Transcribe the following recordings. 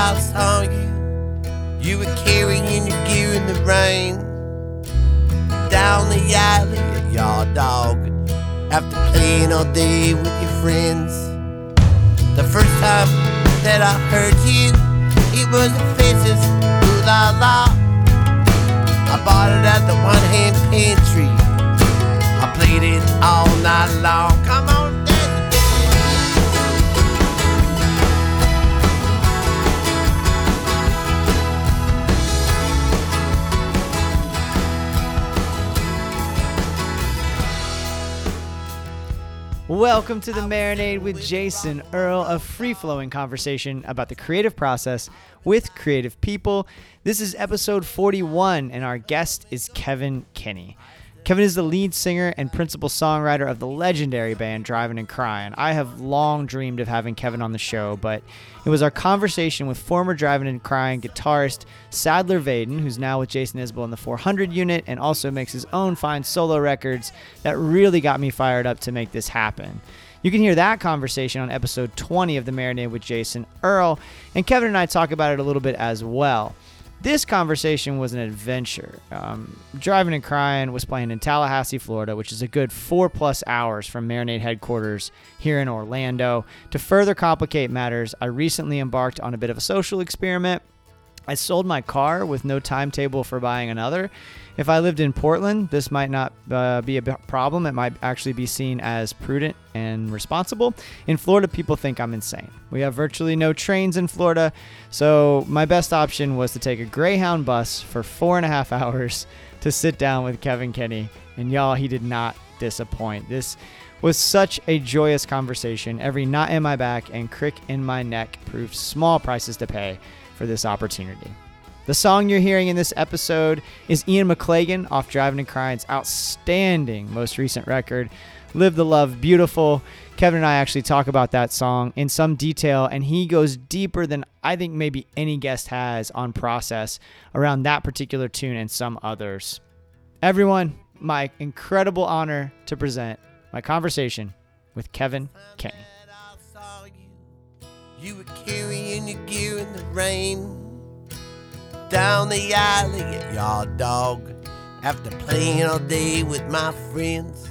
I saw you, you were carrying your gear in the rain. Down the alley at your dog, after playing all day with your friends. The first time that I heard you, it was the faces, ooh la la. I bought it at the one hand pantry. I played it all night long. Come on, Welcome to the Marinade with Jason Earle, a free flowing conversation about the creative process with creative people. This is episode 41, and our guest is Kevn Kinney. Kevn is the lead singer and principal songwriter of the legendary band Drivin N Cryin. I have long dreamed of having Kevn on the show, but it was our conversation with former Drivin N Cryin guitarist Sadler Vaden, who's now with Jason Isbell in the 400 unit and also makes his own fine solo records, that really got me fired up to make this happen. You can hear that conversation on episode 20 of The Marinade with Jason Earle, and Kevn and I talk about it a little bit as well. This conversation was an adventure. Um, Drivin N Cryin was playing in Tallahassee, Florida, which is a good four plus hours from Marinade headquarters here in Orlando. To further complicate matters, I recently embarked on a bit of a social experiment. I sold my car with no timetable for buying another. If I lived in Portland, this might not uh, be a problem. It might actually be seen as prudent and responsible. In Florida, people think I'm insane. We have virtually no trains in Florida, so my best option was to take a Greyhound bus for four and a half hours to sit down with Kevn Kinney. And y'all, he did not disappoint. This was such a joyous conversation. Every knot in my back and crick in my neck proved small prices to pay for this opportunity. The song you're hearing in this episode is Ian McLagan off Drivin N Cryin's outstanding most recent record, Live the Love Beautiful. Kevn and I actually talk about that song in some detail, and he goes deeper than I think maybe any guest has on process around that particular tune and some others. Everyone, my incredible honor to present my conversation with Kevn Kinney. You. Were carrying your gear in the rain. Down the alley at your dog. After playing all day with my friends.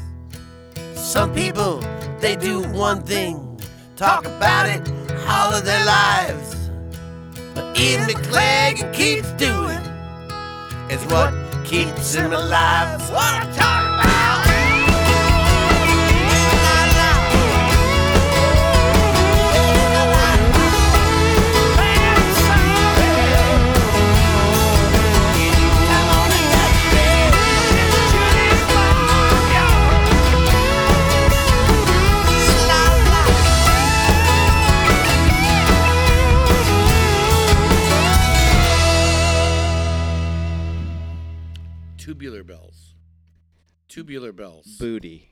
Some people, they do one thing. Talk about it all of their lives. But Ian McLagan keeps doing is what keeps him alive. What I'm talking Tubular bells. Booty,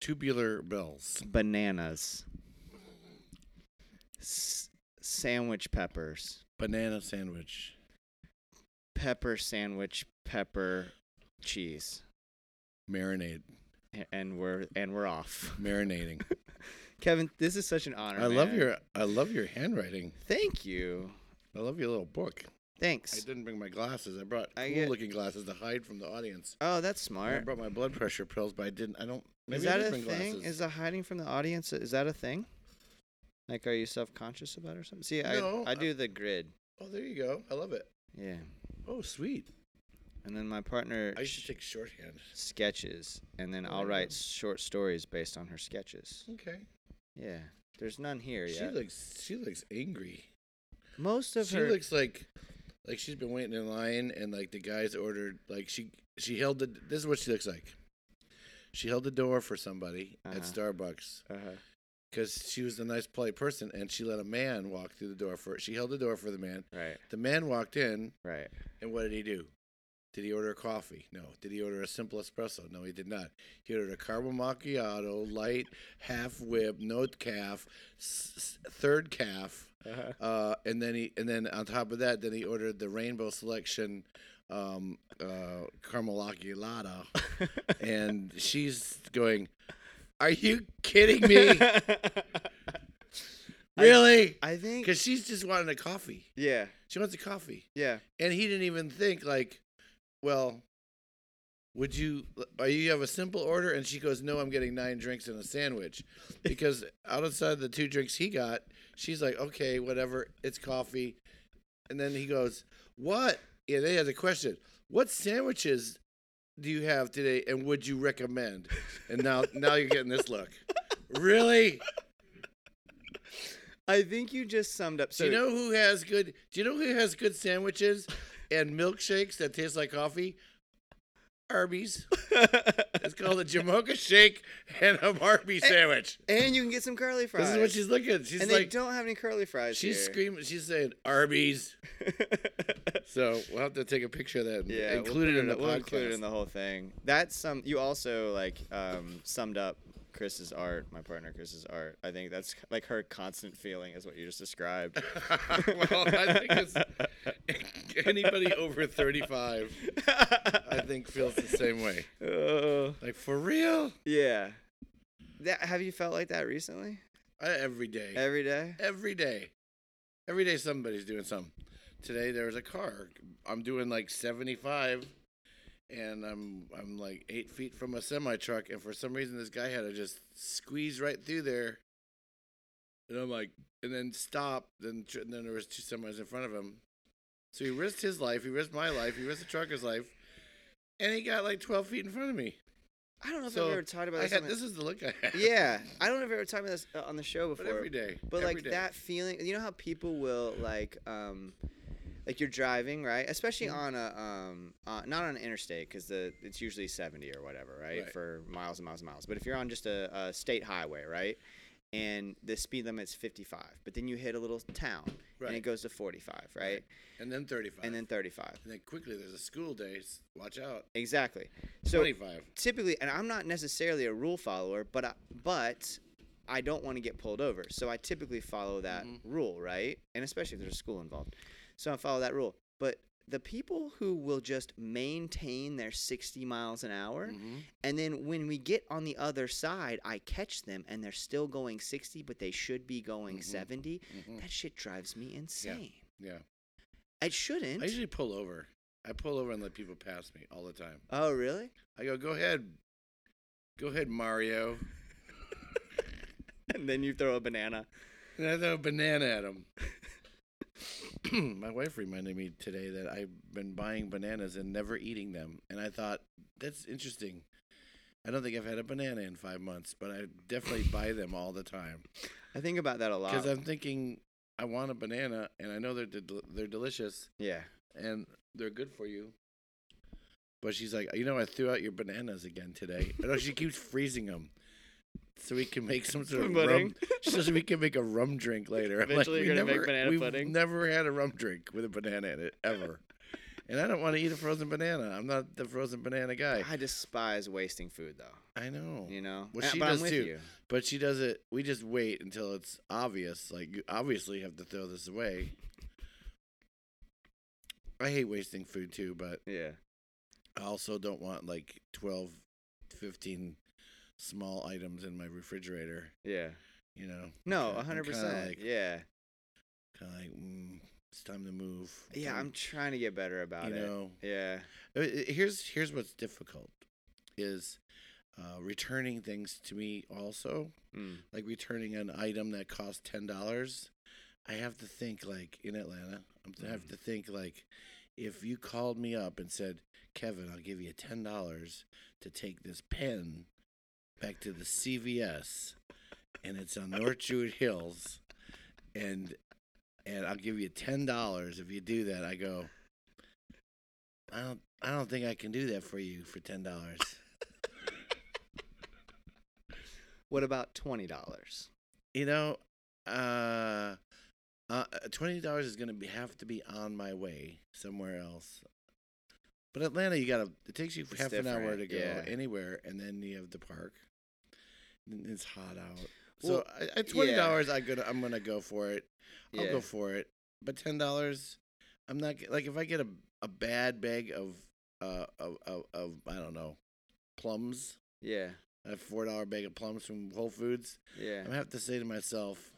Tubular bells. bananas, S- sandwich peppers, Banana sandwich. pepper sandwich, pepper cheese, Marinade. And we're and we're off. Marinating. Kevn, this is such an honor. I love your I love your handwriting. Thank you. I love your little book. I didn't bring my glasses. I brought I cool-looking glasses to hide from the audience. Oh, that's And I smart. brought my blood pressure pills, but I didn't. I don't. Maybe Is I that did a bring thing? Glasses. Is the hiding from the audience? Is that a thing? Like, are you self conscious about it or something? See, No, I I I- do the grid. oh, there you go. I love it. Yeah, Oh, sweet. and then my partner I should sh- take shorthand. sketches, and then Oh, I'll write short stories based on her sketches. Okay. Yeah, there's none here She yet. looks. She looks angry. Most of her She her looks like like she's been waiting in line, and like the guys ordered, like she she held the. This is what she looks like. She held the door for somebody at Uh-huh. Starbucks Uh-huh. because she was a nice, polite person, and she let a man walk through the door for. She held the door for the man. Right. The man walked in, Right. and what did he do? Did he order a coffee? No. Did he order a simple espresso? No, he did not. He ordered a caramel macchiato, light, half whip, no calf, s- third calf, Uh-huh. uh, and then he and then on top of that, then he ordered the rainbow selection um, uh, caramel macchiato, and she's going, "Are you kidding me? really?" I think. Because she's just wanting a coffee. Yeah. She wants a coffee. Yeah. And he didn't even think like, well, would you? Are you have a simple order? And she goes, no, I'm getting nine drinks and a sandwich, because outside the two drinks he got, she's like, okay, whatever, it's coffee. And then he goes, what? Yeah, they has a question. What sandwiches do you have today, and would you recommend? And now, now you're getting this look. Really? I think you just summed up. So do you know who has good? Do you know who has good sandwiches and milkshakes that taste like coffee? Arby's. It's called a Jamocha shake and a Arby's sandwich. and you can get some curly fries. This is what she's looking. She's and they like, don't have any curly fries. she's here. screaming. She's saying Arby's. So we'll have to take a picture of that and yeah, include we'll it in the We'll podcast. include it in the whole thing. That's some. You also like um, summed up Chris's art. My partner Chris's art. I think that's like her constant feeling is what you just described. well, I think it's anybody over 35, I think, feels the same way. Oh, Like, for real? yeah. That, have you felt like that recently? I, every day. Every day. Every day. Every day somebody's doing something. Today there was a car. I'm doing like 75 and I'm I'm like 8 feet from a semi truck and for some reason this guy had to just squeeze right through there. And I'm like and then stop then and then there was two semis in front of him. So he risked his life, he risked my life, he risked the trucker's life. And he got like 12 feet in front of me. I don't know if So I've ever talked about I this. had, this is the look I had. yeah, I don't know if I've ever talked about this uh, on the show before. But every day. But every like day. that feeling, you know how people will like, um, like you're driving, right? Especially Mhm. on a, um, uh, not on an interstate because the it's usually 70 or whatever, right? Right. For miles and miles and miles. But if you're on just a, a state highway, right? And the speed limit's 55, but then you hit a little town and it goes to 45, right? and then 35. And then 35. And then quickly, there's a school day. Watch out. Exactly. So 25. typically, and I'm not necessarily a rule follower, but I, but I don't want to get pulled over, so I typically follow that Mhm. rule, right? And especially if there's a school involved, so I follow that rule. But the people who will just maintain their 60 miles an hour, Mhm. and then when we get on the other side, I catch them and they're still going 60, but they should be going Mhm. 70. Mhm. That shit drives me insane. Yeah. It shouldn't. I usually pull over. I pull over and let people pass me all the time. oh, really? I go, go ahead. Go ahead, Mario. And then you throw a banana. And I throw a banana at him. My wife reminded me today that I've been buying bananas and never eating them. And I thought, that's interesting. I don't think I've had a banana in five months, but I definitely buy them all the time. I think about that a lot. Because I'm thinking, I want a banana, and I know they're, del- they're delicious. yeah. and they're good for you. But she's like, you know, I threw out your bananas again today. I know she keeps freezing them, so we can make some sort of rum. She says we can make a rum drink later. I'm Eventually like, you're gonna make never, banana we've pudding? Never had a rum drink with a banana in it ever. and I don't want to eat a frozen banana. I'm not the frozen banana guy. I despise wasting food, though. I know. You know, Well, she but does I'm with too. you. But she does it. We just wait until it's obvious. Like you obviously have to throw this away. I hate wasting food too, but Yeah, I also don't want like 12, 15 small items in my refrigerator. yeah. You know. No, a hundred percent. like- Yeah, Kind of like, mm, it's time to move. yeah. Time- I'm trying to get better about You it. know. Yeah, Uh, uh, Here's here's what's difficult, is uh, returning things to me also. mm. Like returning an item that costs ten dollars. I have to think like in Atlanta. I'm I have to think like if you called me up and said, Kevn, I'll give you ten dollars to take this pen back to the CVS, and it's on North Druid Hills, and and I'll give you ten dollars if you do that. I go, I don't. I don't think I can do that for you for ten dollars. What about twenty dollars? you know, uh, uh twenty dollars is gonna be have to be on my way somewhere else. But Atlanta, you gotta. It takes you It's half an hour to different, go yeah. anywhere, and then you have the park. It's hot out. So I- at twenty dollars, I gonna I'm gonna go for it. I'll Yeah. go for it. But ten dollars, I'm not like if I get a a bad bag of uh of of, of I don't know plums, Yeah, a four dollar bag of plums from Whole Foods. yeah, I'm gonna have to say to myself,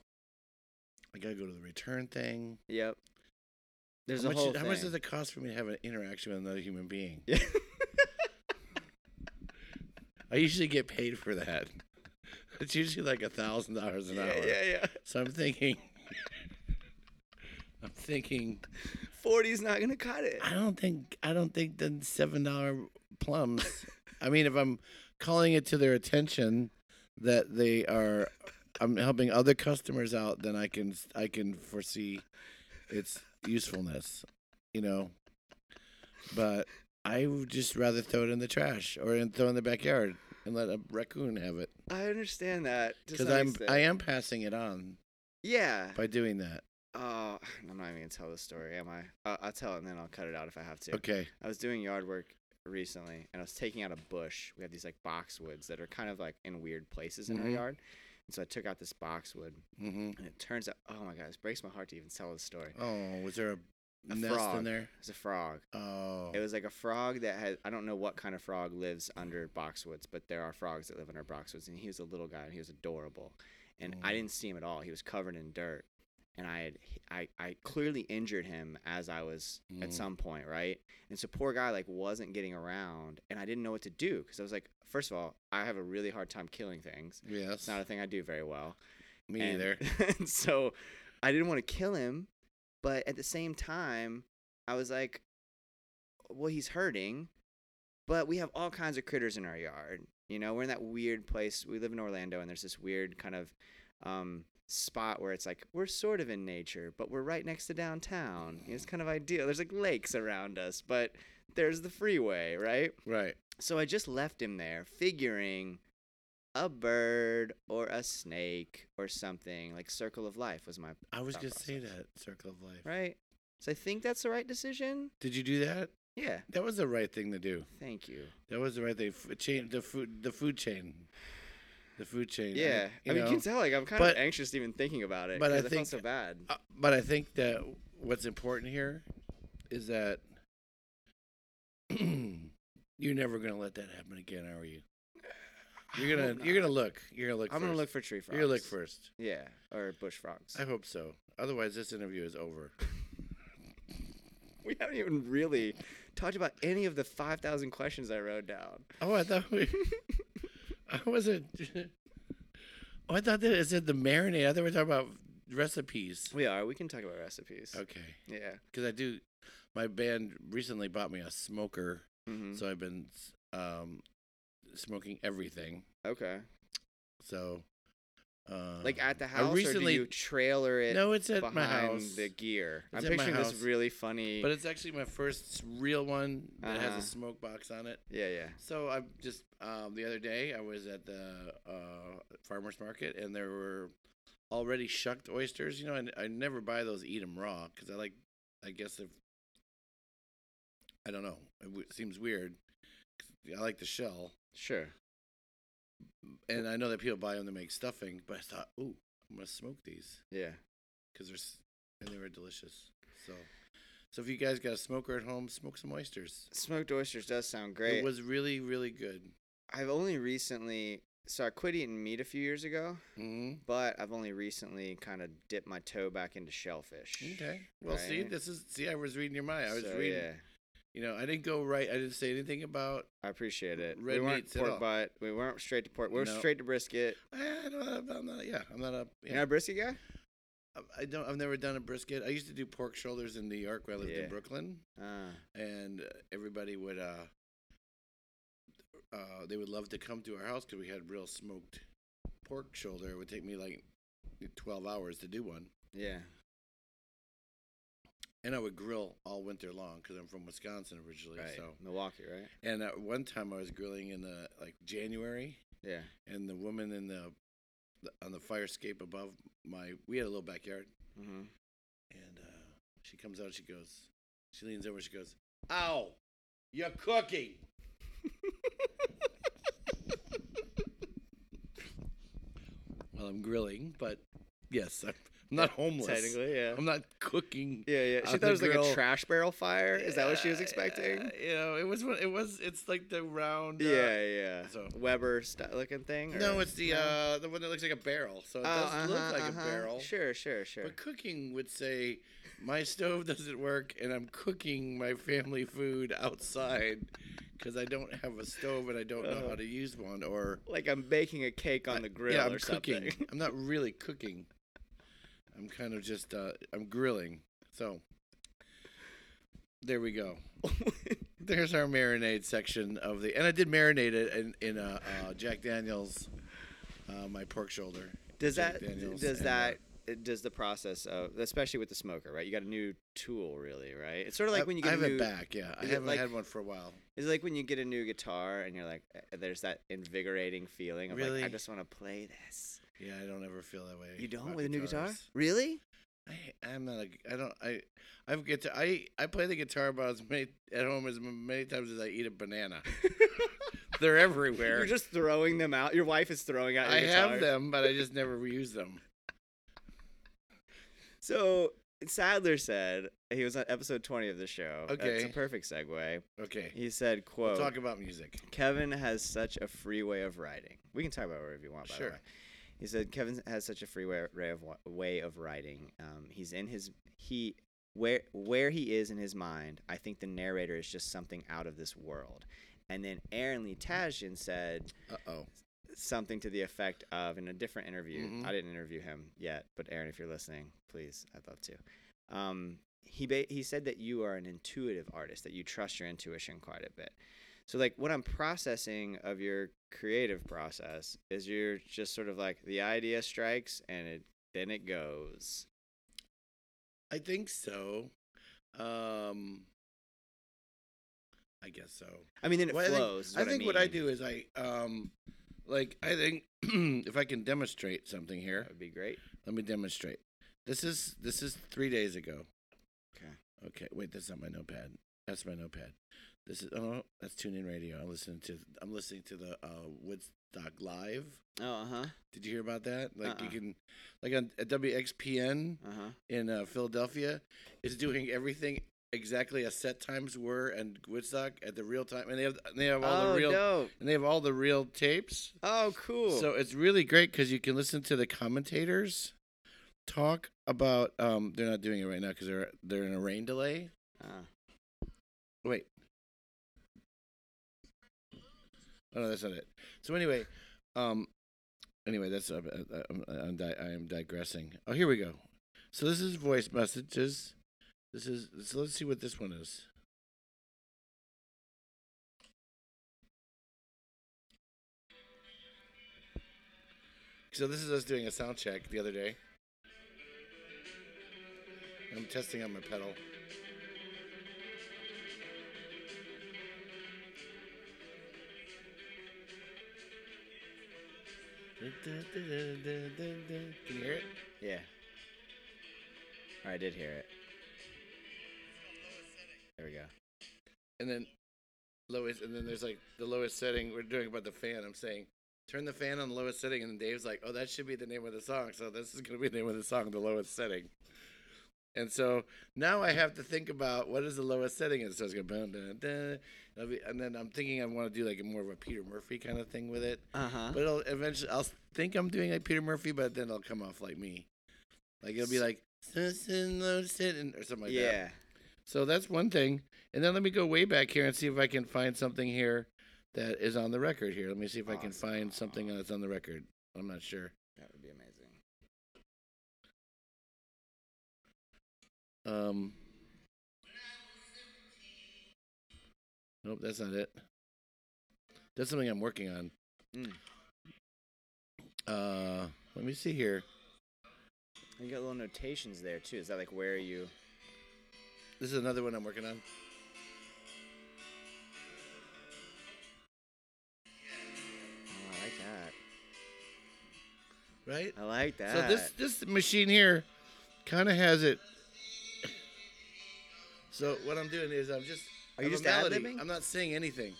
I gotta go to the return thing. yep. There's how a much, whole how much does it cost for me to have an interaction with another human being? Yeah. I usually get paid for that. It's usually like a thousand dollars an yeah, hour. yeah, yeah. So I'm thinking, I'm thinking, Forty's not gonna cut it. I don't think, I don't think the seven dollar plums. I mean, if I'm calling it to their attention that they are, I'm helping other customers out, then I can, I can foresee its usefulness, you know. But I would just rather throw it in the trash or in, throw it in the backyard and let a raccoon have it I understand that because I'm, extent. I am passing it on yeah. by doing that. Oh, I'm not even gonna tell the story, am I? Uh, I'll tell it and then I'll cut it out if I have to. Okay. I was doing yard work recently and I was taking out a bush. We have these like boxwoods that are kind of like in weird places in our Mhm. yard. And so I took out this boxwood Mm-hmm. and it turns out, oh my god, it breaks my heart to even tell the story. Oh, was there a, A nest frog. in there? It's a frog. Oh. It was like a frog that had I don't know what kind of frog lives under boxwoods, but there are frogs that live under boxwoods, and he was a little guy and he was adorable, and I Oh. didn't see him at all. He was covered in dirt, and I had I I clearly injured him as I was at Mm. some point, right? And so poor guy like wasn't getting around, and I didn't know what to do because I was like, first of all, I have a really hard time killing things. yes. It's not a thing I do very well. Me and, either. and so I didn't want to kill him, but at the same time, I was like, well, he's hurting, but we have all kinds of critters in our yard. You know, we're in that weird place. We live in Orlando, and there's this weird kind of um, spot where it's like we're sort of in nature, but we're right next to downtown. It's kind of ideal. There's like lakes around us, but there's the freeway, right? Right. So I just left him there, figuring a bird or a snake or something like Circle of Life was my I was gonna say that circle of life. right. So I think that's the right decision. Did you do that? Yeah. That was the right thing to do. Thank you. That was the right thing. F- chain the food the food chain. The food chain. Yeah. I, you mean, you can tell like I'm kind but- of anxious even thinking about it. but I think- so bad. uh, but I think that what's important here is that you're never gonna let that happen again, are you? You're gonna you're gonna look. You're gonna look. I'm first. gonna look for tree frogs. You're gonna look first. Yeah, or bush frogs. I hope so. Otherwise, this interview is over. we haven't even really talked about any of the 5,000 questions I wrote down. Oh, I thought we. I wasn't. Oh, I thought that it said the marinade. I thought we were talking about recipes. We are. We can talk about recipes. Okay, Yeah. because I do. My band recently bought me a smoker, hmm so I've been um, smoking everything. Okay. So, uh, Like at the I house, or recently- do you trailer it no, it's at my house. the gear? It's I'm picturing this really funny. But it's actually my first real one that has Uh-huh. a smoke box on it. yeah, yeah. So I just um, the other day I was at the uh, farmers market and there were already shucked oysters. You know, I, I never buy those eat them raw because I like. I guess if I don't know, it w- seems weird. I like the shell, Sure. and I know that people buy them to make stuffing. But I thought, ooh, I'm gonna smoke these Yeah. because they're s- and they were delicious. So, so if you guys got a smoker at home, smoke some oysters. Smoked oysters does sound great. It was really, really good. I've only recently, so I quit eating meat a few years ago, hmm but I've only recently kind of dipped my toe back into shellfish. Okay. Well, see, Right. this is see, I was reading your mind. I was So, reading. Yeah, You know, I didn't go right. I didn't say anything about. I appreciate it. Red we weren't meats at pork all. butt. We weren't straight to pork. We were No. straight to brisket. I don't. I'm not. Yeah, I'm not a. You're not Yeah, a brisket guy? I- I don't. I've never done a brisket. I used to do pork shoulders in New York when I lived Yeah. in Brooklyn, Ah, and uh, everybody would. uh uh, they would love to come to our house because we had real smoked pork shoulder. It would take me like 12 hours to do one. yeah. And I would grill all winter long because I'm from Wisconsin originally. Right. So, Milwaukee, right? and at one time I was grilling in the like January, Yeah. and the woman in the, the on the fire escape above my we had a little backyard, Mm-hmm. and uh, she comes out. She goes, she leans over. She goes, "Ow, you're cooking." well, I'm grilling, but yes, I'm not homeless. Technically, yeah. I'm not cooking. Yeah, yeah. She thought it was like a trash barrel fire. Is that what she was expecting? Uh, you know, it was. It was. It's like the round. uh, yeah, yeah. so- Weber st- looking thing. No, it's the uh the one that looks like a barrel. So it Oh, does look uh-huh, like uh-huh. a barrel. Sure, sure, sure. But cooking would say, my stove doesn't work, and I'm cooking my family food outside because I don't have a stove and I don't know Uh-huh. how to use one. Or like I'm baking a cake on the grill yeah, I'm or cooking. something. I'm not really cooking. I'm kind of just uh, I'm grilling. So there we go. There's our marinade section of the, and I did marinate it in in uh, uh, Jack Daniels, uh, my pork shoulder. does Jack that Daniels does and, uh, that does the process of especially with the smoker, right? You got a new tool, really, right? It's sort of like I- when you I get have a new. it back. Yeah, I haven't like- had one for a while. it's like when you get a new guitar and you're like, uh, there's that invigorating feeling of like, I just want to play this. Yeah, I don't ever feel that way. You don't with a new guitar? Really? I, I'm not a. I don't. I. I've guitar. I. I play the guitar about as many at home as many times as I eat a banana. They're everywhere. You're just throwing them out. Your wife is throwing out. Your I have them, but I just never use them. So Sadler said he was on episode 20 of the show. Okay, it's a perfect segue. Okay. He said, We'll "quote talk about music. Kevn has such a free way of writing. We can talk about whatever you want. By Sure. the way, he said Kevn has such a free way, of way of writing. Um, he's in his he where where he is in his mind. I think the narrator is just something out of this world. And then Aaron Lee Tasjan said Uh oh. something to the effect of in a different interview. Mhm. I didn't interview him yet, but Aaron, if you're listening, please, I'd love to. Um, he ba- he said that you are an intuitive artist, that you trust your intuition quite a bit. So like what I'm processing of your creative process is you're just sort of like the idea strikes and it then it goes. I think so. Um. I guess so. I mean, then it Well, I think- flows. is I think what I do is I um, like I think if I can demonstrate something here, that would be great. let me demonstrate. This is this is three days ago. Okay. Okay. Wait, that's not my notepad. That's my notepad. This is oh, that's TuneIn Radio. I'm listening to I'm listening to the uh, Woodstock Live. Oh, uh huh. Did you hear about that? Like Uh-uh. you can, like on at WXPN Uh huh. in uh, Philadelphia, is doing everything exactly as set times were and Woodstock at the real time, and they have they have all Oh, the real dope. and they have all the real tapes. Oh, cool. So it's really great because you can listen to the commentators talk about. Um, they're not doing it right now because they're they're in a rain delay. Ah. Wait. Oh no, that's not it. So anyway, um, anyway, that's uh, uh, I'm, I'm di- I am digressing. Oh, here we go. So this is voice messages. This is so let's see what this one is. So this is us doing a sound check the other day. I'm testing on my pedal. Can you hear it? Yeah. I did hear it. There we go. And then lowest, and then there's like the lowest setting. We're doing about the fan. I'm saying, turn the fan on the lowest setting, and Dave's like, oh, that should be the name of the song. So this is gonna be the name of the song, the lowest setting. And so now I have to think about what is the lowest setting, and so it's gonna dun, dun, dun. It'll be- and then I'm thinking I want to do like a more of a Peter Murphy kind of thing with it. Uh huh. But it'll eventually, I'll think I'm doing like Peter Murphy, but then it'll come off like me. Like it'll be like or something like that. Yeah. So that's one thing. And then let me go way back here and see if I can find something here that is on the record here. Let me see if I can find something that's on the record. I'm not sure. That would be amazing. Um Nope, that's not it. That's something I'm working on. Mm. Uh let me see here. You got little notations there too. Is that like where you? This is another one I'm working on. Oh, I like that. Right? I like that. So this this machine here kind of has it. So what I'm doing is I'm just. Are you just ad-libbing? I'm not saying anything.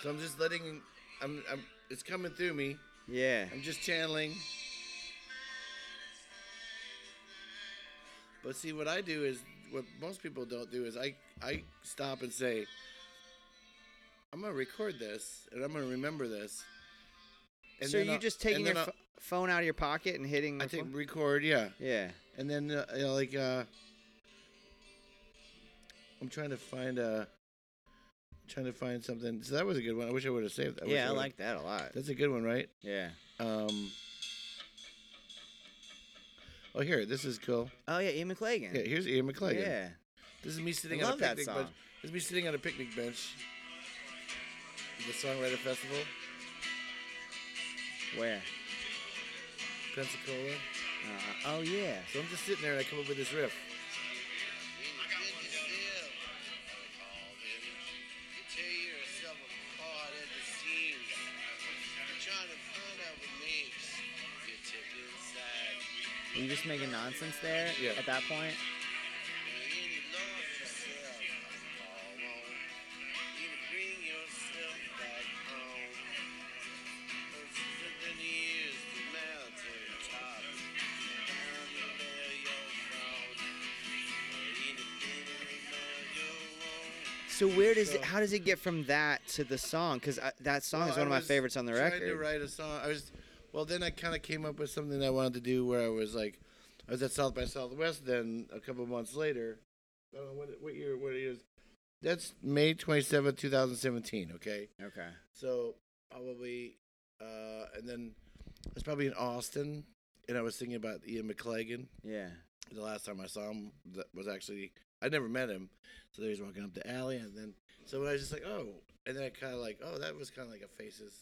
So I'm just letting. I'm. I'm. It's coming through me. yeah. I'm just channeling. But see, what I do is what most people don't do is I I stop and say, I'm gonna record this and I'm gonna remember this. And so then you I'll- just taking your then ph- phone out of your pocket and hitting? I phone? record, yeah, Yeah. and then uh, you know, like uh, I'm trying to find a. trying to find something. So that was a good one. I wish I would have saved that. wish yeah, I would've- like that a lot. That's a good one, right? Yeah. Um. Oh, here, this is cool. Oh yeah, Ian McLagan. Yeah, here's Ian McLagan. Yeah. This is me sitting I on love a that picnic song. bench. This is me sitting on a picnic bench. The Songwriter Festival, Where? Pensacola. Uh, oh yeah. So I'm just sitting there and I come up with this riff. Were you just making nonsense there Yeah. at that point? Does So- it? How does it get from that to the song? Because that song Well, is one of my favorites on the trying record. to write a song. I was, well, then I kind of came up with something I wanted to do where I was like, I was at South by Southwest. Then a couple months later, I don't know what, what year, what it is. That's May twenty seventh, two thousand seventeen. Okay. Okay. So probably, uh, and then I was probably in Austin, and I was thinking about Ian McLagan. Yeah. The last time I saw him that was actually I never met him, so there he was walking up the alley, and then so when I was just like, oh, and then I kind of like, oh, that was kind of like a Faces.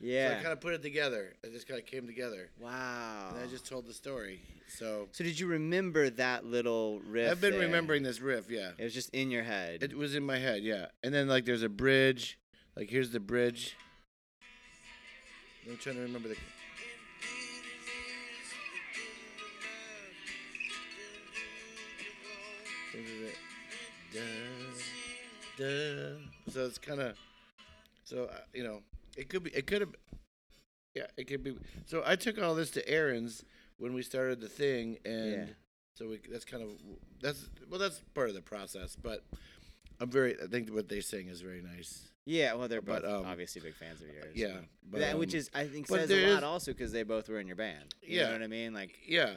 Yeah. So I kind of put it together. It just kind of came together, wow. and I just told the story. So So did you remember that little riff? I've been there? remembering this riff. Yeah, It was just in your head. it was in my head. Yeah, and then like there's a bridge. Like here's the bridge. I'm trying to remember the. Da, da. So it's kind of, so uh, you know, it could be, it could have, yeah, it could be. So I took all this to Aaron's when we started the thing, and Yeah. so we that's kind of that's well, that's part of the process. But I'm very, I think what they sing is very nice. yeah. Well, they're both but, um, obviously big fans of yours. Yeah, so- but, that, which um, is I think says a lot is- also because they both were in your band. You Yeah. know what I mean? Like Yeah,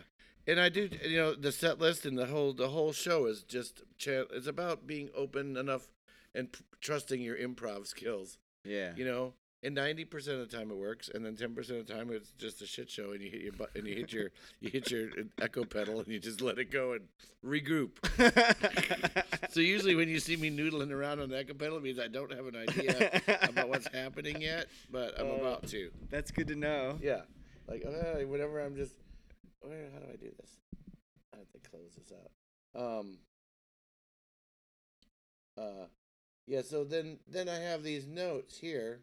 and I do. You know, the set list and the whole the whole show is just it's about being open enough and p- trusting your improv skills. yeah. You know, and ninety percent of the time it works, and then ten percent of the time it's just a shit show, and you hit your butt and you hit your you hit your echo pedal, and you just let it go and regroup. So usually when you see me noodling around on the echo pedal, it means I don't have an idea about what's happening yet, but I'm Oh. about to. That's good to know. Yeah. Like uh, whenever I'm just where how do I do this? I have to close this out. Um uh yeah, so then then I have these notes here.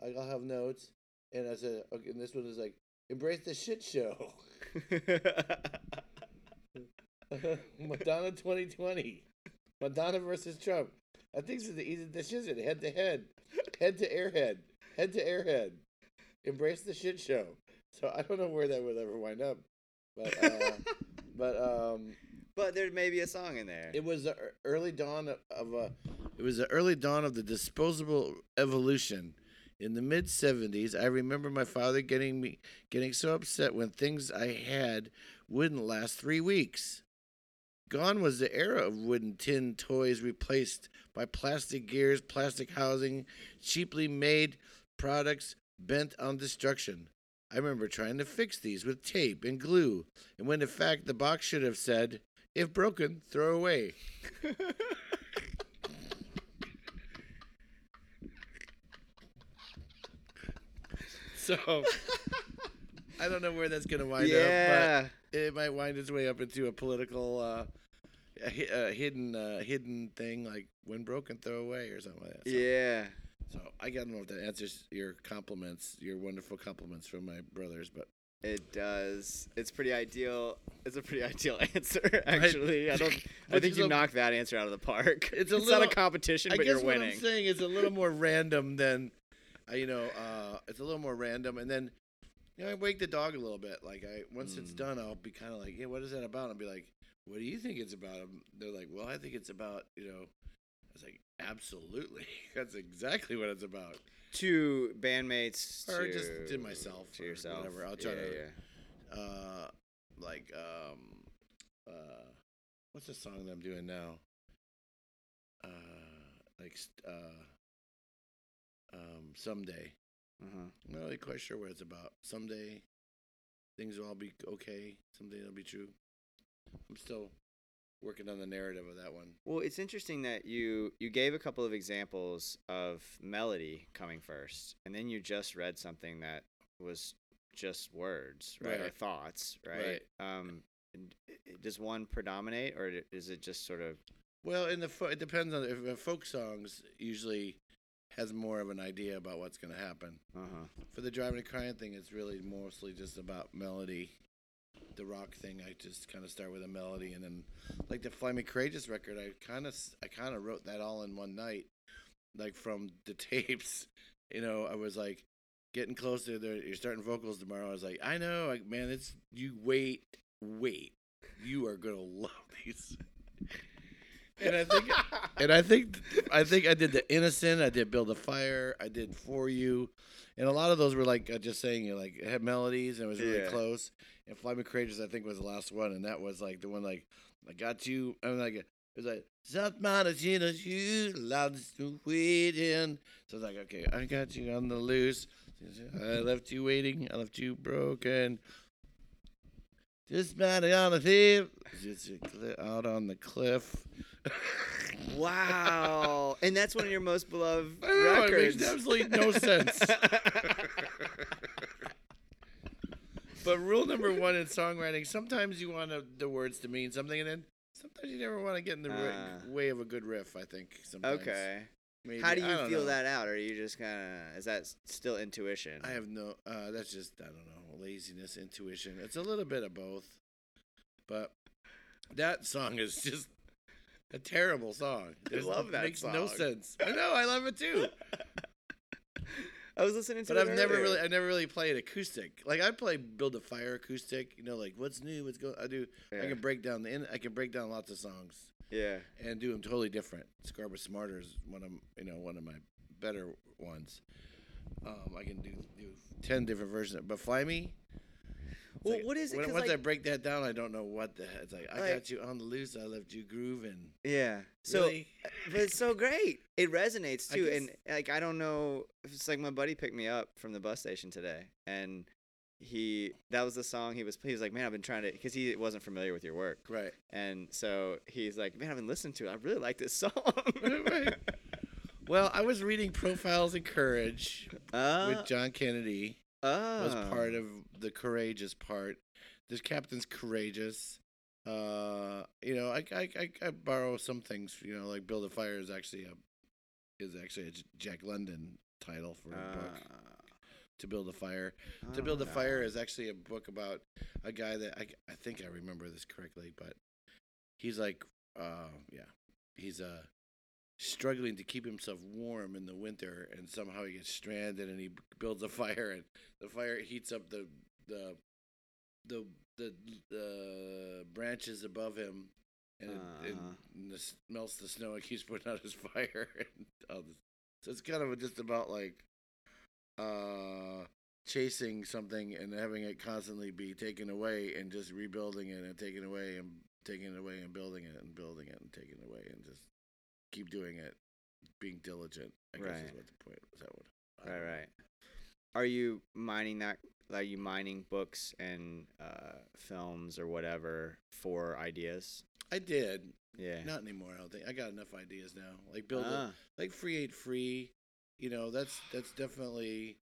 Like I'll have notes and I said okay and this one is like embrace the shit show. Madonna 2020. Madonna versus Trump. I think this is the easy this is it. Head to head. Head to airhead. Head to airhead. Embrace the shit show. So I don't know where that would ever wind up. But uh but um but there may be a song in there. it was the ear- early dawn of, of a it was the early dawn of the disposable evolution. In the mid 70s, I remember my father getting me getting so upset when things I had wouldn't last 3 weeks. Gone was the era of wooden tin toys replaced by plastic gears, plastic housing, cheaply made products bent on destruction. I remember trying to fix these with tape and glue, and when in fact the box should have said, if broken, throw away. so I don't know where that's gonna wind yeah. up, but it might wind its way up into a political, uh, a, a hidden, uh, hidden thing like when broken, throw away or something like that. So, yeah. So I don't know if that answers your compliments, your wonderful compliments from my brothers, but It does. It's pretty ideal. It's a pretty ideal answer, actually. I don't. I think you a- knocked that answer out of the park. It's a not a little- competition, I but guess you're what winning. I'm saying is a little more random than, uh, you know, uh, it's a little more random, and then, you know, I wake the dog a little bit. Like I once it's Mm. done, I'll be kind of like, yeah, what is that about? I'll be like, what do you think it's about? Um, They're like, well, I think it's about, you know, I was like, absolutely, that's exactly what it's about. to bandmates, Or to, just to myself to or yourself. whatever. I'll try yeah, to- yeah. Uh, like, um, uh, what's the song that I'm doing now? Uh, like, uh, um, someday. Mhm. I'm not really quite sure what it's about. Someday things will all be okay. Someday it'll be true. I'm still working on the narrative of that one. Well, it's interesting that you you gave a couple of examples of melody coming first, and then you just read something that was just words, right, or thoughts, right? Um, and i- i- does one predominate, or is it just sort of? Well, in the fo- it depends on if uh, folk songs usually has more of an idea about what's going to happen. Uh huh. For the Drivin N Cryin thing, it's really mostly just about melody. The rock thing, I just kind of start with a melody, and then like the Fly Me Courageous record, I kind of I kind of wrote that all in one night, like from the tapes. You know, I was like getting closer. There, you're starting vocals tomorrow. I was like, I know, like, man, it's you wait, wait, you are gonna love these. And I think and I think I think I did the innocent. I did build a fire. I did for you, and a lot of those were like uh, just saying you like it had melodies and it was really Yeah. close. And Fly Me Courageous I think was the last one, and that was like the one like I got you. I'm like it was like South Montana, you loves to waiting. So it's like okay, I got you on the loose. I left you waiting. I left you broken. Just mighty on the thief, just out on the cliff. Wow, and that's one of your most beloved I know, oh, it records. makes absolutely no sense. but rule number one in songwriting: sometimes you want a, the words to mean something, and then sometimes you never want to get in the ri- Ah. way of a good riff. I think. Sometimes. okay. Maybe. How do you feel know. that out, or are you just kind of? Is that still intuition? I have no. Uh, that's just I don't know laziness, intuition. It's a little bit of both, but that song is just a terrible song. There's- love that Makes no sense. I know. I love it too. I was listening to But I've never really, I never really played acoustic. Like I play build a fire acoustic. You know, like what's new, what's going. I do. I can break down the. In, I can break down lots of songs Yeah. and do them totally different. Scarred but Smarter is one of you know one of my better ones. Um, I can do do ten different versions. But Fly Me. Well, like- what is it? When, once I break that down, I don't know what the. It's like I Like- got you on the loose. I left you grooving. Yeah. So, Really? but it's so great. It resonates too, guess- and like I don't know. It's like my buddy picked me up from the bus station today, and he that was the song he was. He was like, "Man, I've been trying to," because he wasn't familiar with your work, right. and so he's like, "Man, I've been listening to it. I really like this song." Right. Well, I was reading Profiles in Courage Uh, with John Kennedy. Oh. was part of the courageous part. This captain's courageous. Uh, you know, I, I I I borrow some things. You know, like Build a Fire is actually a is actually a Jack London title for a book. To Build a Fire. To Build a oh, Fire is actually a book about a guy that I I think I remember this correctly, but he's like, uh, yeah, he's uh struggling to keep himself warm in the winter, and somehow he gets stranded, and he builds a fire, and the fire heats up the the the the, the branches above him, and, it, Uh-huh. and this melts the snow and keeps putting out his fire. And all this. So it's kind of just about like uh chasing something and having it constantly be taken away and just rebuilding it and taking away and taking it away and building it and building it and taking it away and just keep doing it being diligent i guess Right. is what the point is that I Right, right. Are you mining that? Are you mining books and uh, films or whatever for ideas? i did Yeah. not anymore i don't think i got enough ideas now like build Ah, a, like free aid free you know that's that's definitely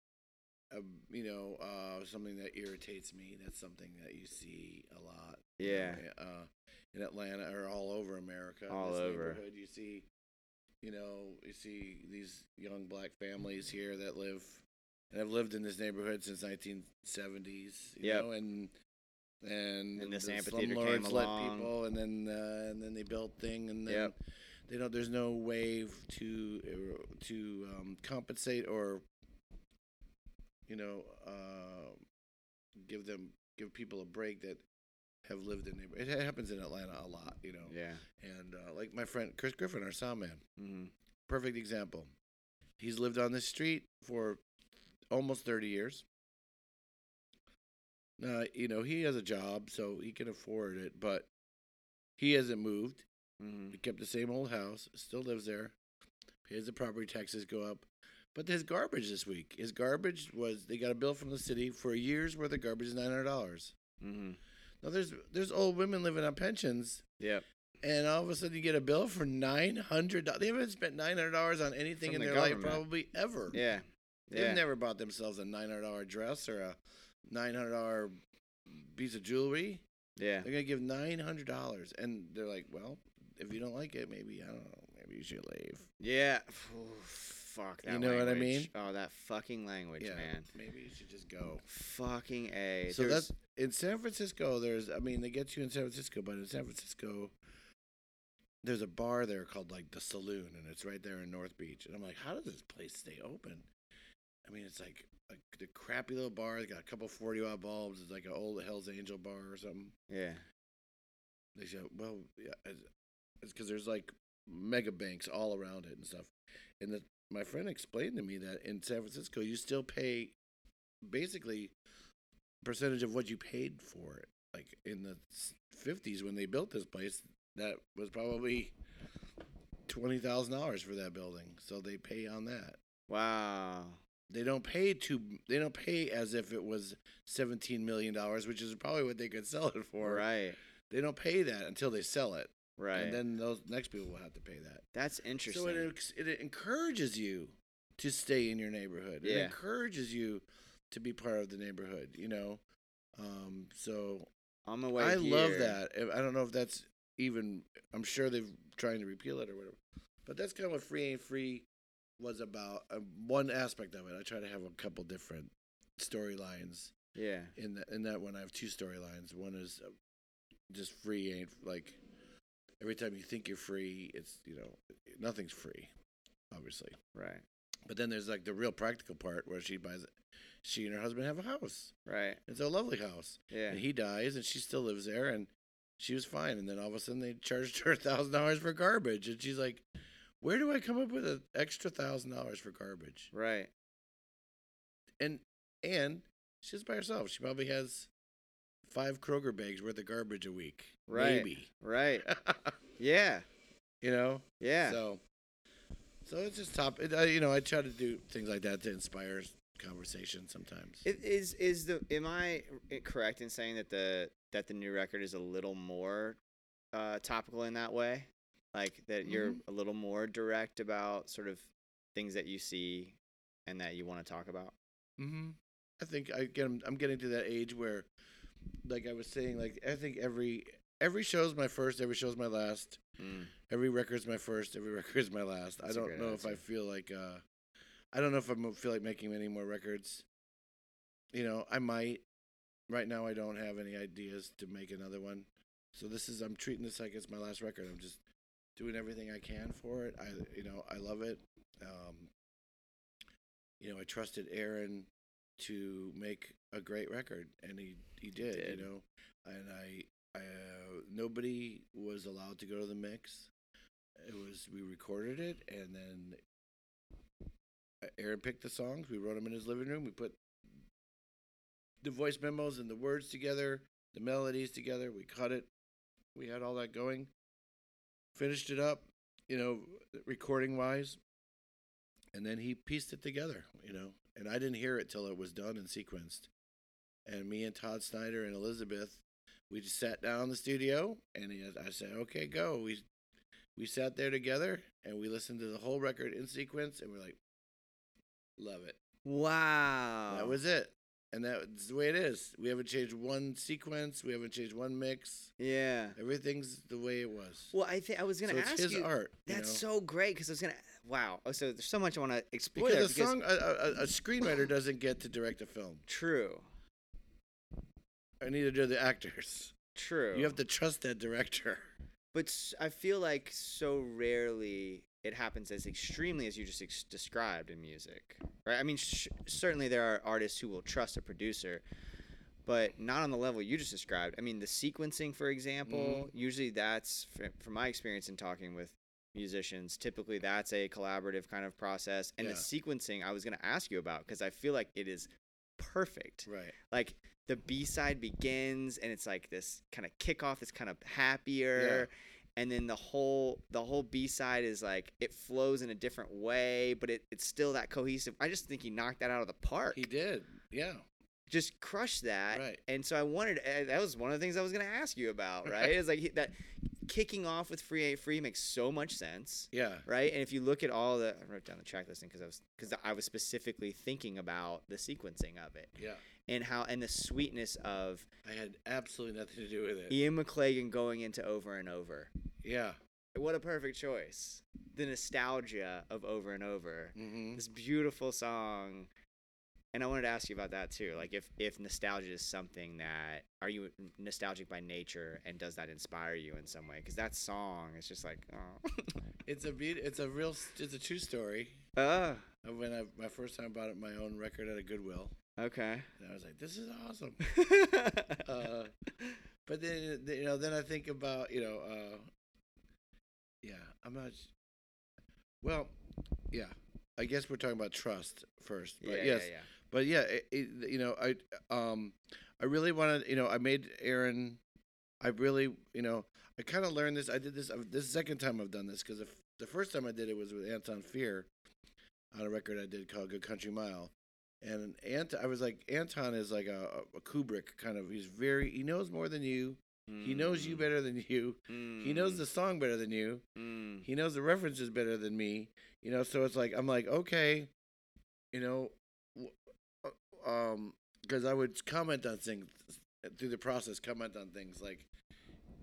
uh, you know, uh, something that irritates me. That's something that you see a lot. you Yeah. know, uh, in Atlanta or all over America. in All this over. neighborhood, You see, you know, you see these young black families here that live and have lived in this neighborhood since 1970s. You Yep. know, and and, And this the amphitheater came slumlords let along. people, and then uh, and then they built thing, and then Yep. they don't. There's no way to to um, compensate or you know uh, give them give people a break that have lived in neighbor. It happens in Atlanta a lot, you know. Yeah. And uh, like my friend Chris Griffin, our sound man, Mm-hmm. perfect example. He's lived on this street for almost 30 years. Uh, you know, he has a job, so he can afford it, but he hasn't moved. Mm-hmm. He kept the same old house, still lives there. Pays the property taxes go up. But his garbage this week, his garbage was they got a bill from the city for a year's worth of garbage is nine hundred dollars. Mm-hmm. Now there's there's old women living on pensions, Yeah. and all of a sudden you get a bill for nine hundred dollars. They haven't spent nine hundred dollars on anything From in the their life probably ever. Yeah. They've Yeah. never bought themselves a nine hundred dollar dress or a nine hundred dollar piece of jewelry. Yeah. They're gonna give nine hundred dollars, and they're like, "Well, if you don't like it, maybe I don't know, maybe you should leave." Yeah. Fuck that You know what I mean? Oh, that fucking language, yeah, man. maybe you should just go. Fucking A. So There's- that's in San Francisco. There's, I mean, they get you in San Francisco, but in San Francisco, there's a bar there called like the Saloon, and it's right there in North Beach. And I'm like, how does this place stay open? I mean, it's like like the crappy little bar. It's got a couple forty watt bulbs. It's like an old Hell's Angel bar or something. Yeah. They said, well, yeah, it's because there's like mega banks all around it and stuff. And the, my friend explained to me that in San Francisco, you still pay basically percentage of what you paid for it. Like in the 50s when they built this place, that was probably twenty thousand dollars for that building. So they pay on that. Wow. They don't pay to. They don't pay as if it was seventeen million dollars, which is probably what they could sell it for. Right. They don't pay that until they sell it, Right. and then those next people will have to pay that. that's interesting. So it it encourages you to stay in your neighborhood. It Yeah. encourages you to be part of the neighborhood. You know, um, so On the way I love that. I don't know if that's even. I'm sure they're trying to repeal it or whatever. But that's kind of what free ain't free was about. Uh, one aspect of it. I try to have a couple different storylines Yeah. in that. In that one, I have two storylines. One is uh, just free ain't like. Every time you think you're free, it's you know nothing's free, obviously. Right. But then there's like the real practical part where she buys. She and her husband have a house. Right. It's a lovely house. Yeah. And he dies, and she still lives there, and she was fine. And then all of a sudden, they charged her a thousand dollars for garbage, and she's like, "Where do I come up with an extra thousand dollars for garbage?" Right. And and she's by herself. She probably has five Kroger bags worth of garbage a week, Right. maybe. Right. Yeah. you know. Yeah. So, so it's just top. It, I, you know, I try to do things like that to inspire conversation sometimes. It is is the am I correct in saying that the that the new record is a little more uh, topical in that way, like that you're Mm-hmm. a little more direct about sort of things that you see and that you want to talk about. hmm I think I get. I'm getting to that age where, like I was saying, like I think every every show's my first, every show's my last. Mm. Every record's my first, every record's my last. That's I don't know if I feel like. uh I don't know if I feel like making any more records. You know, I might. Right now, I don't have any ideas to make another one. So this is. I'm treating this like it's my last record. I'm just doing everything I can for it. I, you know, I love it. Um, you know, I trusted Aaron to make a great record, and he he did. did. You know, and I, I uh, nobody was allowed to go to the mix. It was we recorded it, and then uh, Aaron picked the songs. We wrote them in his living room. We put the voice memos and the words together, the melodies together. We cut it. We had all that going. Finished it up, you know, recording wise. And then he pieced it together, you know. And I didn't hear it till it was done and sequenced. And me and Todd Snider and Elizabeth, we just sat down in the studio, and he, I said, "Okay, go." We we sat there together, and we listened to the whole record in sequence, and we're like, "Love it." Wow. That was it. And that's the way it is. We haven't changed one sequence. We haven't changed one mix. Yeah. Everything's the way it was. Well, I think I was gonna so ask his you. art. you That's know? so great because I was gonna. Wow. Oh, so there's so much I want to explore because there. a song, a, a, a screenwriter doesn't get to direct a film, True. and neither do the actors. True. You have to trust that director. But I feel like so rarely it happens as extremely as you just ex- described in music, right? I mean, sh- certainly there are artists who will trust a producer, but not on the level you just described. I mean, the sequencing, for example, mm-hmm. usually that's, fr- from my experience in talking with musicians, typically that's a collaborative kind of process. And the sequencing I was going to ask you about because I feel like it is perfect Right. like the B side begins and it's like this kind of kickoff that's kind of happier and then the whole the whole B side is like it flows in a different way but it, it's still that cohesive I just think he knocked that out of the park He did. Yeah. just crushed that Right. and so I wanted uh, that was one of the things I was going to ask you about right it's like he, that kicking off with free ain't free makes so much sense Yeah. right and if you look at all the I wrote down the track listing because I was because I was specifically thinking about the sequencing of it Yeah. and how and the sweetness of I had absolutely nothing to do with it. Ian McLagan going into over and over. Yeah. What a perfect choice. The nostalgia of over and over. Mm-hmm. This beautiful song. And I wanted to ask you about that too. Like if if nostalgia is something that are you nostalgic by nature and does that inspire you in some way? Cuz that song is just like oh. It's a be- It's a real. It's a true story. uh, when I my first time bought my own record at a Goodwill, okay. and I was like, "This is awesome." uh, but then you know, then I think about you know, uh, yeah, I'm not. Well, yeah, I guess we're talking about trust first. But yeah, yes, yeah, yeah. But yeah, it, it, you know, I um, I really wanted, you know, I made Aaron. I really, you know, I kind of learned this. I did this. I've- This second time I've done this because the, the first time I did it was with Anton Fier, on a record I did called Good Country Mile, and Ant, I was like, Anton is like a, a Kubrick kind of. He's very. He knows more than you. He knows you Mm, better than you. He knows mm, the song better than you. mm. He knows the references better than me. You know, so it's like I'm like, okay, you know, uh, um, because I would comment on things through the process, comment on things like,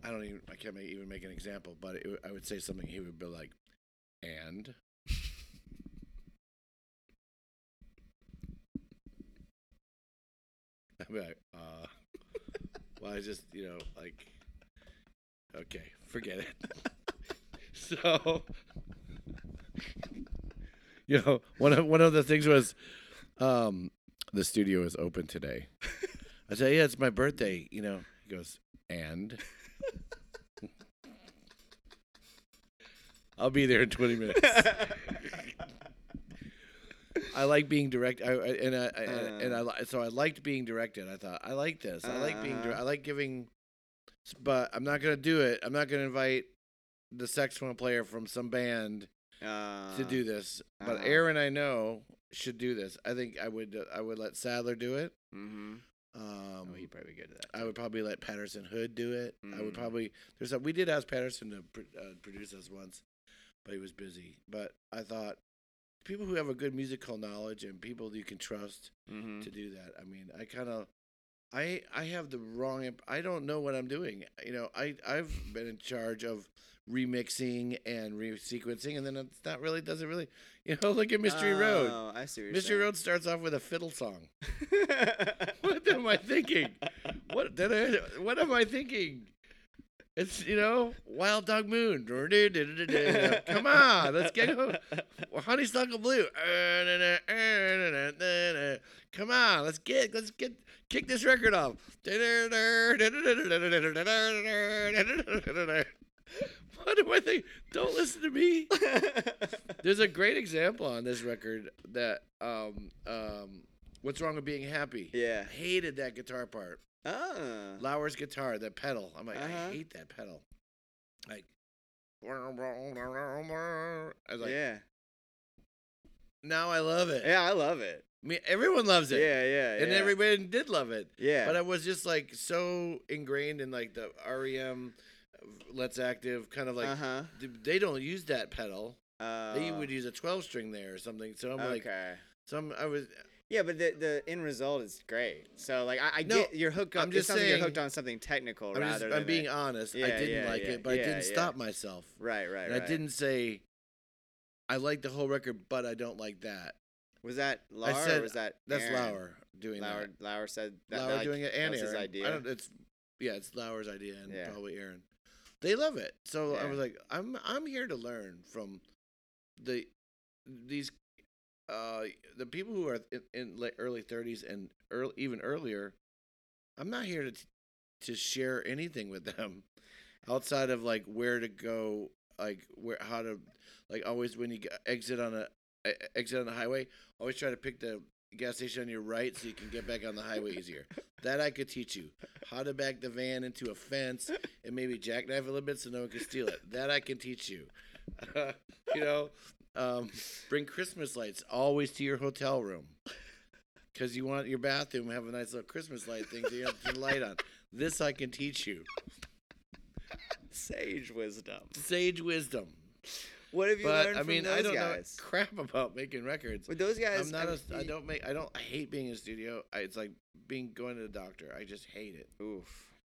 I don't even, I can't make, even make an example, but it, I would say something. He would be like, and. I'd be like, uh, well, I just, you know, like, okay, forget it. so, you know, one of one of the things was, um, the studio is open today. I said, yeah, it's my birthday. You know, he goes, and I'll be there in twenty minutes. I like being direct, I, I, and I, I and I so I liked being directed. I thought I like this. I like being. I like giving, but I'm not gonna do it. I'm not gonna invite the saxophone player from some band Uh, to do this. But uh-huh. Aaron, I know, should do this. I think I would. uh, I would let Sadler do it. Mm-hmm. Um, oh, he'd probably be good at that. I would probably let Patterson Hood do it. I would Mm. probably there's a, we did ask Patterson to pr- uh, produce us once, but he was busy. But I thought people who have a good musical knowledge and people you can trust mm-hmm. to do that. I mean, I kind of I I have the wrong imp- I don't know what I'm doing. You know, I I've been in charge of remixing and resequencing and then it's not really doesn't really you know look at Mystery Road. Oh, I see. Mystery saying. Road starts off with a fiddle song. what am I thinking? What did I, what am I thinking? It's you know Wild Dog Moon. Come on, let's get go. Honeysuckle Blue. Come on, let's get let's get kick this record off. What do I think? Don't listen to me. There's a great example on this record that um um what's wrong with being happy? yeah. Hated that guitar part. Ah. Laur's guitar, that pedal. I'm like, Uh-huh. I hate that pedal. Like I was like, yeah. now I love it. Yeah, I love it. Me, everyone loves it. Yeah, yeah, And yeah. everybody did love it. Yeah. But I was just like so ingrained in like the REM, Let's Active, kind of like uh huh. they don't use that pedal. Uh, They would use a 12 string there or something. So I'm like, okay. So I'm, I was Yeah, but the the end result is great. So like I, I No, get you're hooked on. I'm just something saying- you're hooked on something technical I'm, rather just, I'm being a- honest. I didn't yeah, like yeah, it, but I didn't yeah. stop myself. right, right, And right. I didn't say I like the whole record, but I don't like that. Was that Laur said- or was that That's Aaron? Laur doing Laur, that. Laur said that. Laur like, doing it and that was his Aaron. idea. I don't, it's yeah, it's Laur's idea and Yeah. probably Aaron. They love it. So I was like, I'm I'm here to learn from the these uh the people who are in, in late early 30s and early, even earlier. I'm not here to to share anything with them outside of like where to go, like where how to like always when you exit on a exit on the highway, always try to pick the gas station on your right so you can get back on the highway easier. That I could teach you. How to back the van into a fence and maybe jackknife a little bit so no one can steal it. That I can teach you. you know, um, bring Christmas lights always to your hotel room because you want your bathroom to have a nice little Christmas light thing so you have to light on. This I can teach you. Sage wisdom. Sage wisdom. What have you But learned I mean, from those I don't guys? know crap about making records. With those guys, I'm not I a, I don't make I don't I hate being in a studio. I, it's like being going to the doctor. I just hate it. Oof.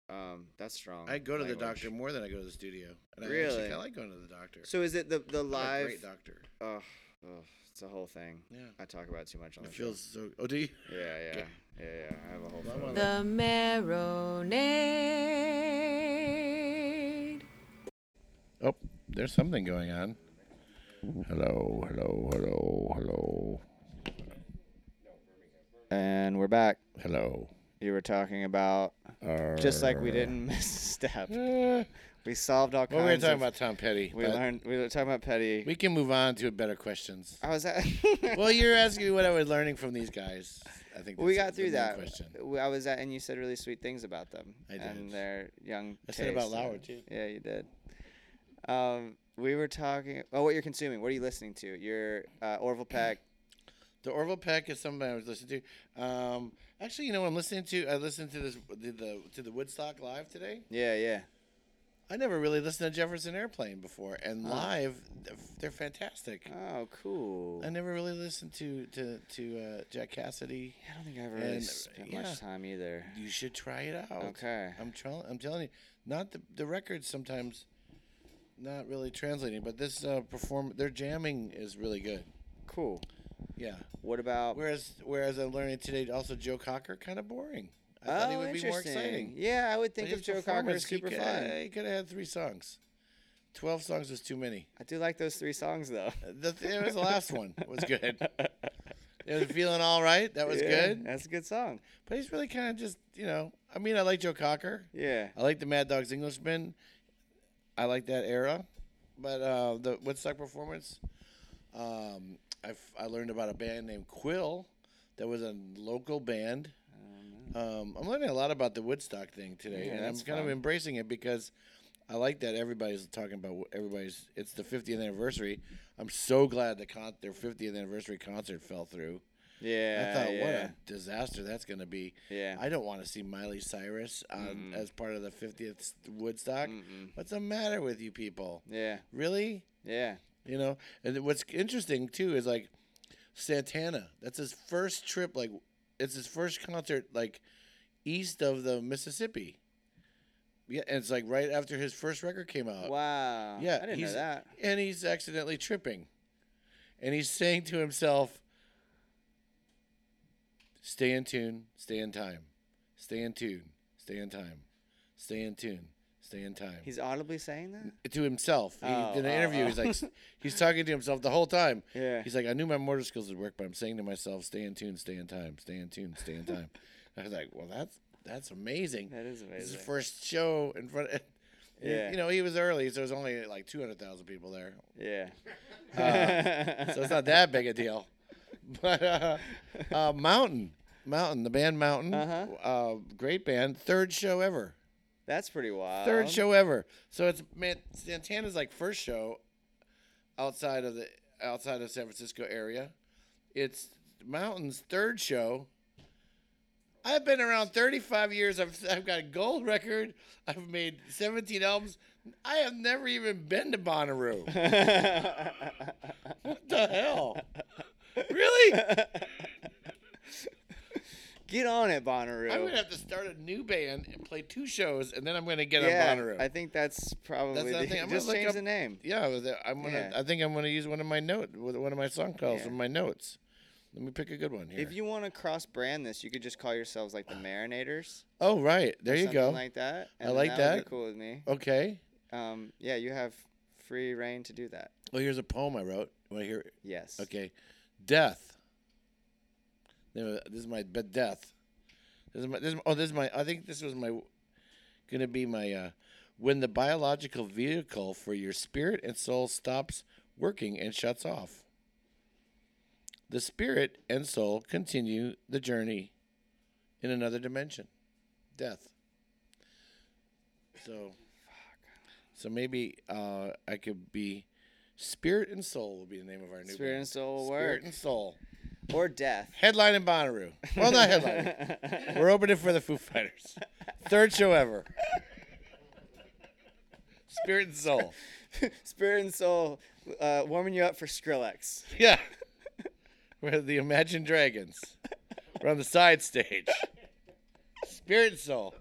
Um, that's strong. I go to the doctor more than I go to the studio. And I Really? actually kinda like going to the doctor. So is it the the I'm a live? great doctor. Oh, oh, it's a whole thing. Yeah. I talk about too much on It the feels so. Oh, do you? Yeah, yeah, Okay. yeah, yeah. I have a whole. Well, I'm photo. on The marinade. Oh, there's something going on. Hello, hello, hello, hello, And we're back. hello. You were talking about just like we didn't miss a step. We solved all Well, kinds. we were talking of, about Tom Petty. We learned. We were talking about petty. We can move on to better questions. I was at. well, you're asking me what I was learning from these guys. I think we got through that. Question. I was at, and you said really sweet things about them I did. and their young. I said about taste. Laur, too. Yeah, you did. Um, we were talking. Oh, what you're consuming? What are you listening to? Your uh, Orville Peck. The Orville Peck is something I was listening to. Um, actually, you know I'm listening to? I listened to this the, the to the Woodstock live today. Yeah, yeah. I never really listened to Jefferson Airplane before, and Oh. live, they're- fantastic. Oh, cool. I never really listened to to to uh, Jack Casady. I don't think I ever really and, spent yeah. much time either. You should try it out. Okay. I'm trying. I'm telling you, not the the records sometimes not really translating, but this uh, perform their jamming is really good. Cool. Yeah. What about? Whereas whereas I'm learning today, also Joe Cocker kind of boring. I thought he oh, would be more exciting. Yeah, I would think of Joe Cocker as he super coulda- fun. He could have had three songs. Twelve songs was too many. I do like those three songs though. The, it was the last one was good. It was feeling all right. That was Yeah, good. That's a good song. But he's really kind of just you know. I mean, I like Joe Cocker. Yeah. I like the Mad Dogs Englishman. I like that era, but uh, the Woodstock performance, um, I, I learned about a band named Quill, that was a local band. Um, I'm learning a lot about the Woodstock thing today, Yeah, and I'm kind of embracing it because I like that everybody's talking about everybody's. It's the 50th anniversary. I'm so glad the con- their 50th anniversary concert fell through. Yeah. I thought, what yeah. a disaster that's going to be. Yeah. I don't want to see Miley Cyrus on, Mm-mm. as part of the 50th Woodstock. Mm-mm. What's the matter with you people? Yeah. Really? Yeah. You know? And what's interesting too is like Santana. That's his first trip. Like, it's his first concert like east of the Mississippi. Yeah, and it's like right after his first record came out. Wow. Yeah, I didn't know that. And he's accidentally tripping. And he's saying to himself, Stay in tune, stay in time. Stay in tune, stay in time. Stay in tune, stay in time. He's audibly saying that. to himself. He, Oh, in an oh, interview, oh. he's like, he's talking to himself the whole time. Yeah. He's like, I knew my motor skills would work, but I'm saying to myself, stay in tune, stay in time, stay in tune, stay in time. I was like, well, that's that's amazing. That is This is amazing. his first show in front of. Yeah. You know, he was early, so there was only like 200,000 people there. Yeah. Uh, so it's not that big a deal. But uh, uh, Mountain, Mountain, the band Mountain, Uh-huh. uh, great band, third show ever. That's pretty wild. Third show ever. So it's man Santana's like first show outside of the outside of San Francisco area. It's Mountain's third show. I've been around 35 years. I've I've got a gold record. I've made 17 albums. I have never even been to Bonnaroo. What the hell? Really? Get on it, Bonnaroo. I'm gonna have to start a new band and play two shows, and then I'm gonna get yeah, on Bonnaroo. I think that's probably the the, thing. I'm gonna just change up- the name. yeah, I'm gonna. Yeah. I think I'm gonna use one of my note, one of my song calls Yeah. from my notes. Let me pick a good one here. If you want to cross brand this, you could just call yourselves like the Marinators. oh, right, there you something go. Like that. I like that. That. cool with me. okay. Um, yeah, you have free reign to do that. Well, here's a poem I wrote. Want to hear? it? Yes. Okay, death. This is my but death. This is my. This is, oh, this is my. I think this was my. Gonna be my. uh When the biological vehicle for your spirit and soul stops working and shuts off. The spirit and soul continue the journey in another dimension, death. So. So maybe uh, I could be Spirit and Soul will be the name of our new Spirit band. and Soul will Spirit work. and Soul. Or death. Headline in Bonnaroo. Well, not headline. We're opening for the Foo Fighters. Third show ever. Spirit and Soul. Spirit and Soul, uh, warming you up for Skrillex. Yeah. We're the Imagine Dragons. We're on the side stage. Spirit and Soul.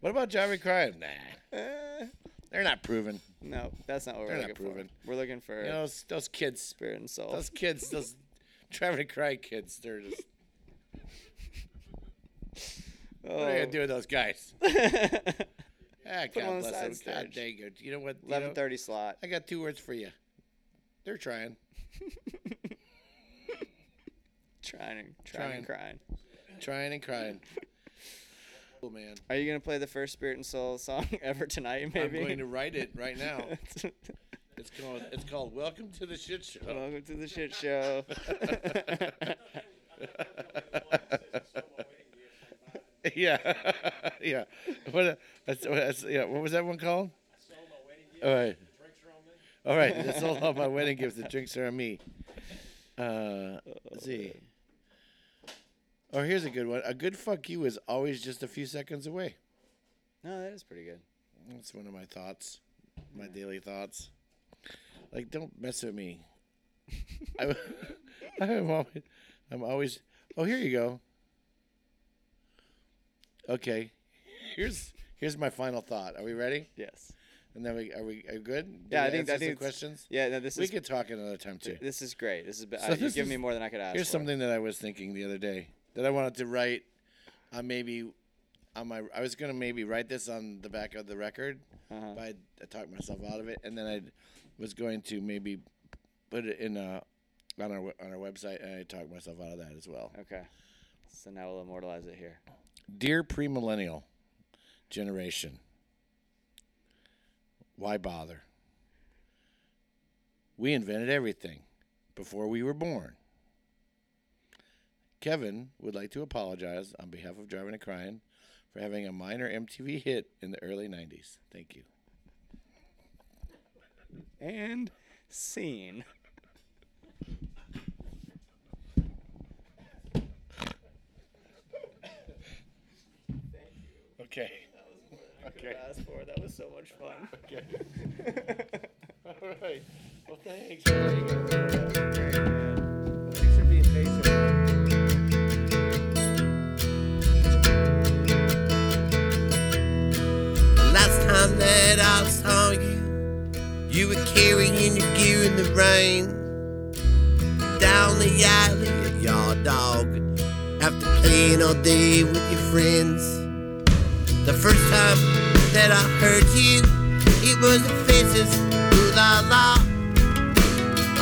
What about Johnny Crime? Nah. Uh, They're not proven. no, that's not what They're we're not looking proven. for. We're looking for You know, those, those kids, Spirit and Soul. those kids, those Travis and Cry kids, they're just. What are you Oh. gonna do with those guys? Ah, Put 'em on God the bless them. side God stage. dang it. You know what? you know, Eleven thirty slot. I got two words for you. They're trying. Trying and trying, Trying. and crying. Trying and crying. Oh, man. Are you gonna play the first Spirit and Soul song ever tonight? Maybe. I'm going to write it right now. It's called it's called Welcome to the Shit Show. Welcome to the shit show. yeah. yeah. What, uh, that's, that's, yeah. What was that one called? All right. All right. That's all of my wedding gifts. The drinks are on me. Uh, let's see. Oh, here's a good one. A good fuck you is always just a few seconds away. no, that is pretty good. That's one of my thoughts, my daily thoughts. Like, don't mess with me. I, I'm always, I'm always. Oh, here you go. Okay, here's here's my final thought. Are we ready? Yes. And then we are we are we good? Did Yeah, I think- I think some questions. Yeah. No, this We is could talk another time too. this is great. This is So uh, you've given me more than I could ask Here's for. something that I was thinking the other day that I wanted to write on maybe on my I was gonna maybe write this on the back of the record, Uh-huh. but I, I talked myself out of it, and then I was going to maybe put it in uh on our on our website, and I talked myself out of that as well. Okay. So now we'll immortalize it here. Dear premillennial generation, why bother? We invented everything before we were born. Kevn would like to apologize on behalf of Drivin N Cryin for having a minor MTV hit in the early 90s. Thank you. And scene. Okay. Okay. Asked for that was so much fun. Okay. All right. Well, thanks. Thanks that I saw you, you were carrying your gear in the rain. Down the alley at your dog, after playing all day with your friends. The first time that I heard you, it was the faces, ooh la la.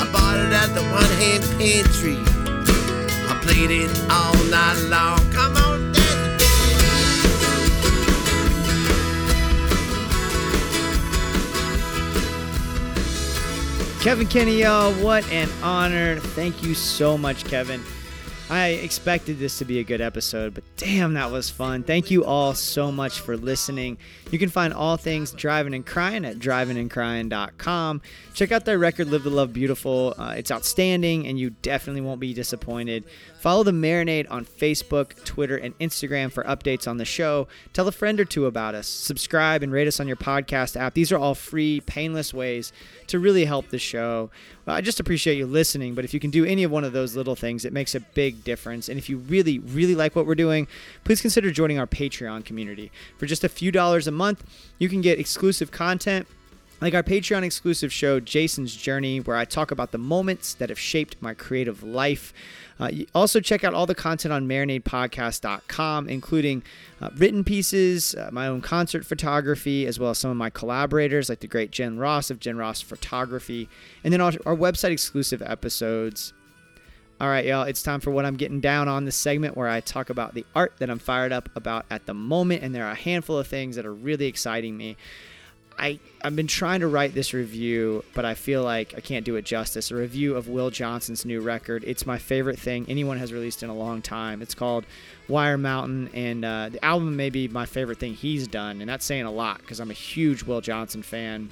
I bought it at the one hand pantry. I played it all night long. Come on, Kevn Kinney, y'all, what an honor. Thank you so much, Kevin. I expected this to be a good episode, but damn, that was fun. Thank you all so much for listening. You can find all things Drivin N Cryin at drivinncryin.com. Check out their record, Live the Love Beautiful. Uh, it's outstanding, and you definitely won't be disappointed. Follow the Marinade on Facebook, Twitter, and Instagram for updates on the show. Tell a friend or two about us. Subscribe and rate us on your podcast app. These are all free, painless ways to really help the show. I just appreciate you listening, but if you can do any of one of those little things, it makes a big difference. And if you really, really like what we're doing, please consider joining our Patreon community. For just a few dollars a month, you can get exclusive content like our Patreon exclusive show, Jason's Journey, where I talk about the moments that have shaped my creative life. Uh, also, check out all the content on marinadepodcast.com, including uh, written pieces, uh, my own concert photography, as well as some of my collaborators, like the great Jen Ross of Jen Ross Photography, and then our, our website exclusive episodes. All right, y'all, it's time for what I'm getting down on this segment where I talk about the art that I'm fired up about at the moment, and there are a handful of things that are really exciting me. I, I've been trying to write this review, but I feel like I can't do it justice. A review of Will Johnson's new record. It's my favorite thing anyone has released in a long time. It's called Wire Mountain, and uh, the album may be my favorite thing he's done, and that's saying a lot because I'm a huge Will Johnson fan.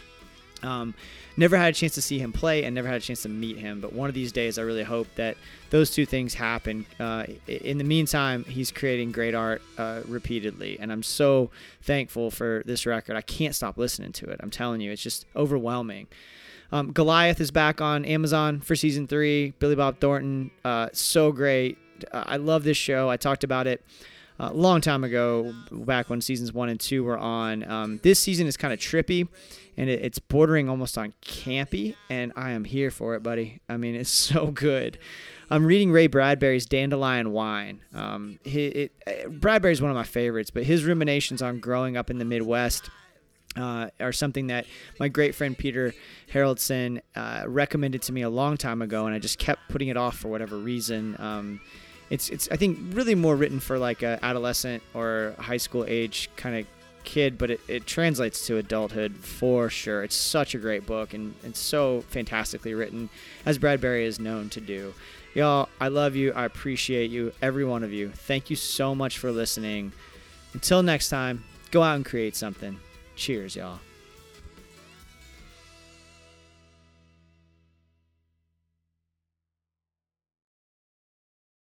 Um, never had a chance to see him play and never had a chance to meet him. But one of these days, I really hope that those two things happen. Uh, in the meantime, he's creating great art uh, repeatedly, and I'm so thankful for this record. I can't stop listening to it. I'm telling you, it's just overwhelming. Um, Goliath is back on Amazon for season three. Billy Bob Thornton, uh, so great. Uh, I love this show. I talked about it a long time ago, back when seasons one and two were on. Um, this season is kind of trippy, and it, it's bordering almost on campy, and I am here for it, buddy. I mean, it's so good. I'm reading Ray Bradbury's Dandelion Wine. Um, he, it, uh, Bradbury's one of my favorites, but his ruminations on growing up in the Midwest. Uh, are something that my great friend Peter Haroldson uh, recommended to me a long time ago, and I just kept putting it off for whatever reason. Um, it's it's I think really more written for like a adolescent or high school age kind of kid, but it, it translates to adulthood for sure. It's such a great book and it's so fantastically written, as Bradbury is known to do. Y'all, I love you. I appreciate you, every one of you. Thank you so much for listening. Until next time, go out and create something. Cheers, y'all.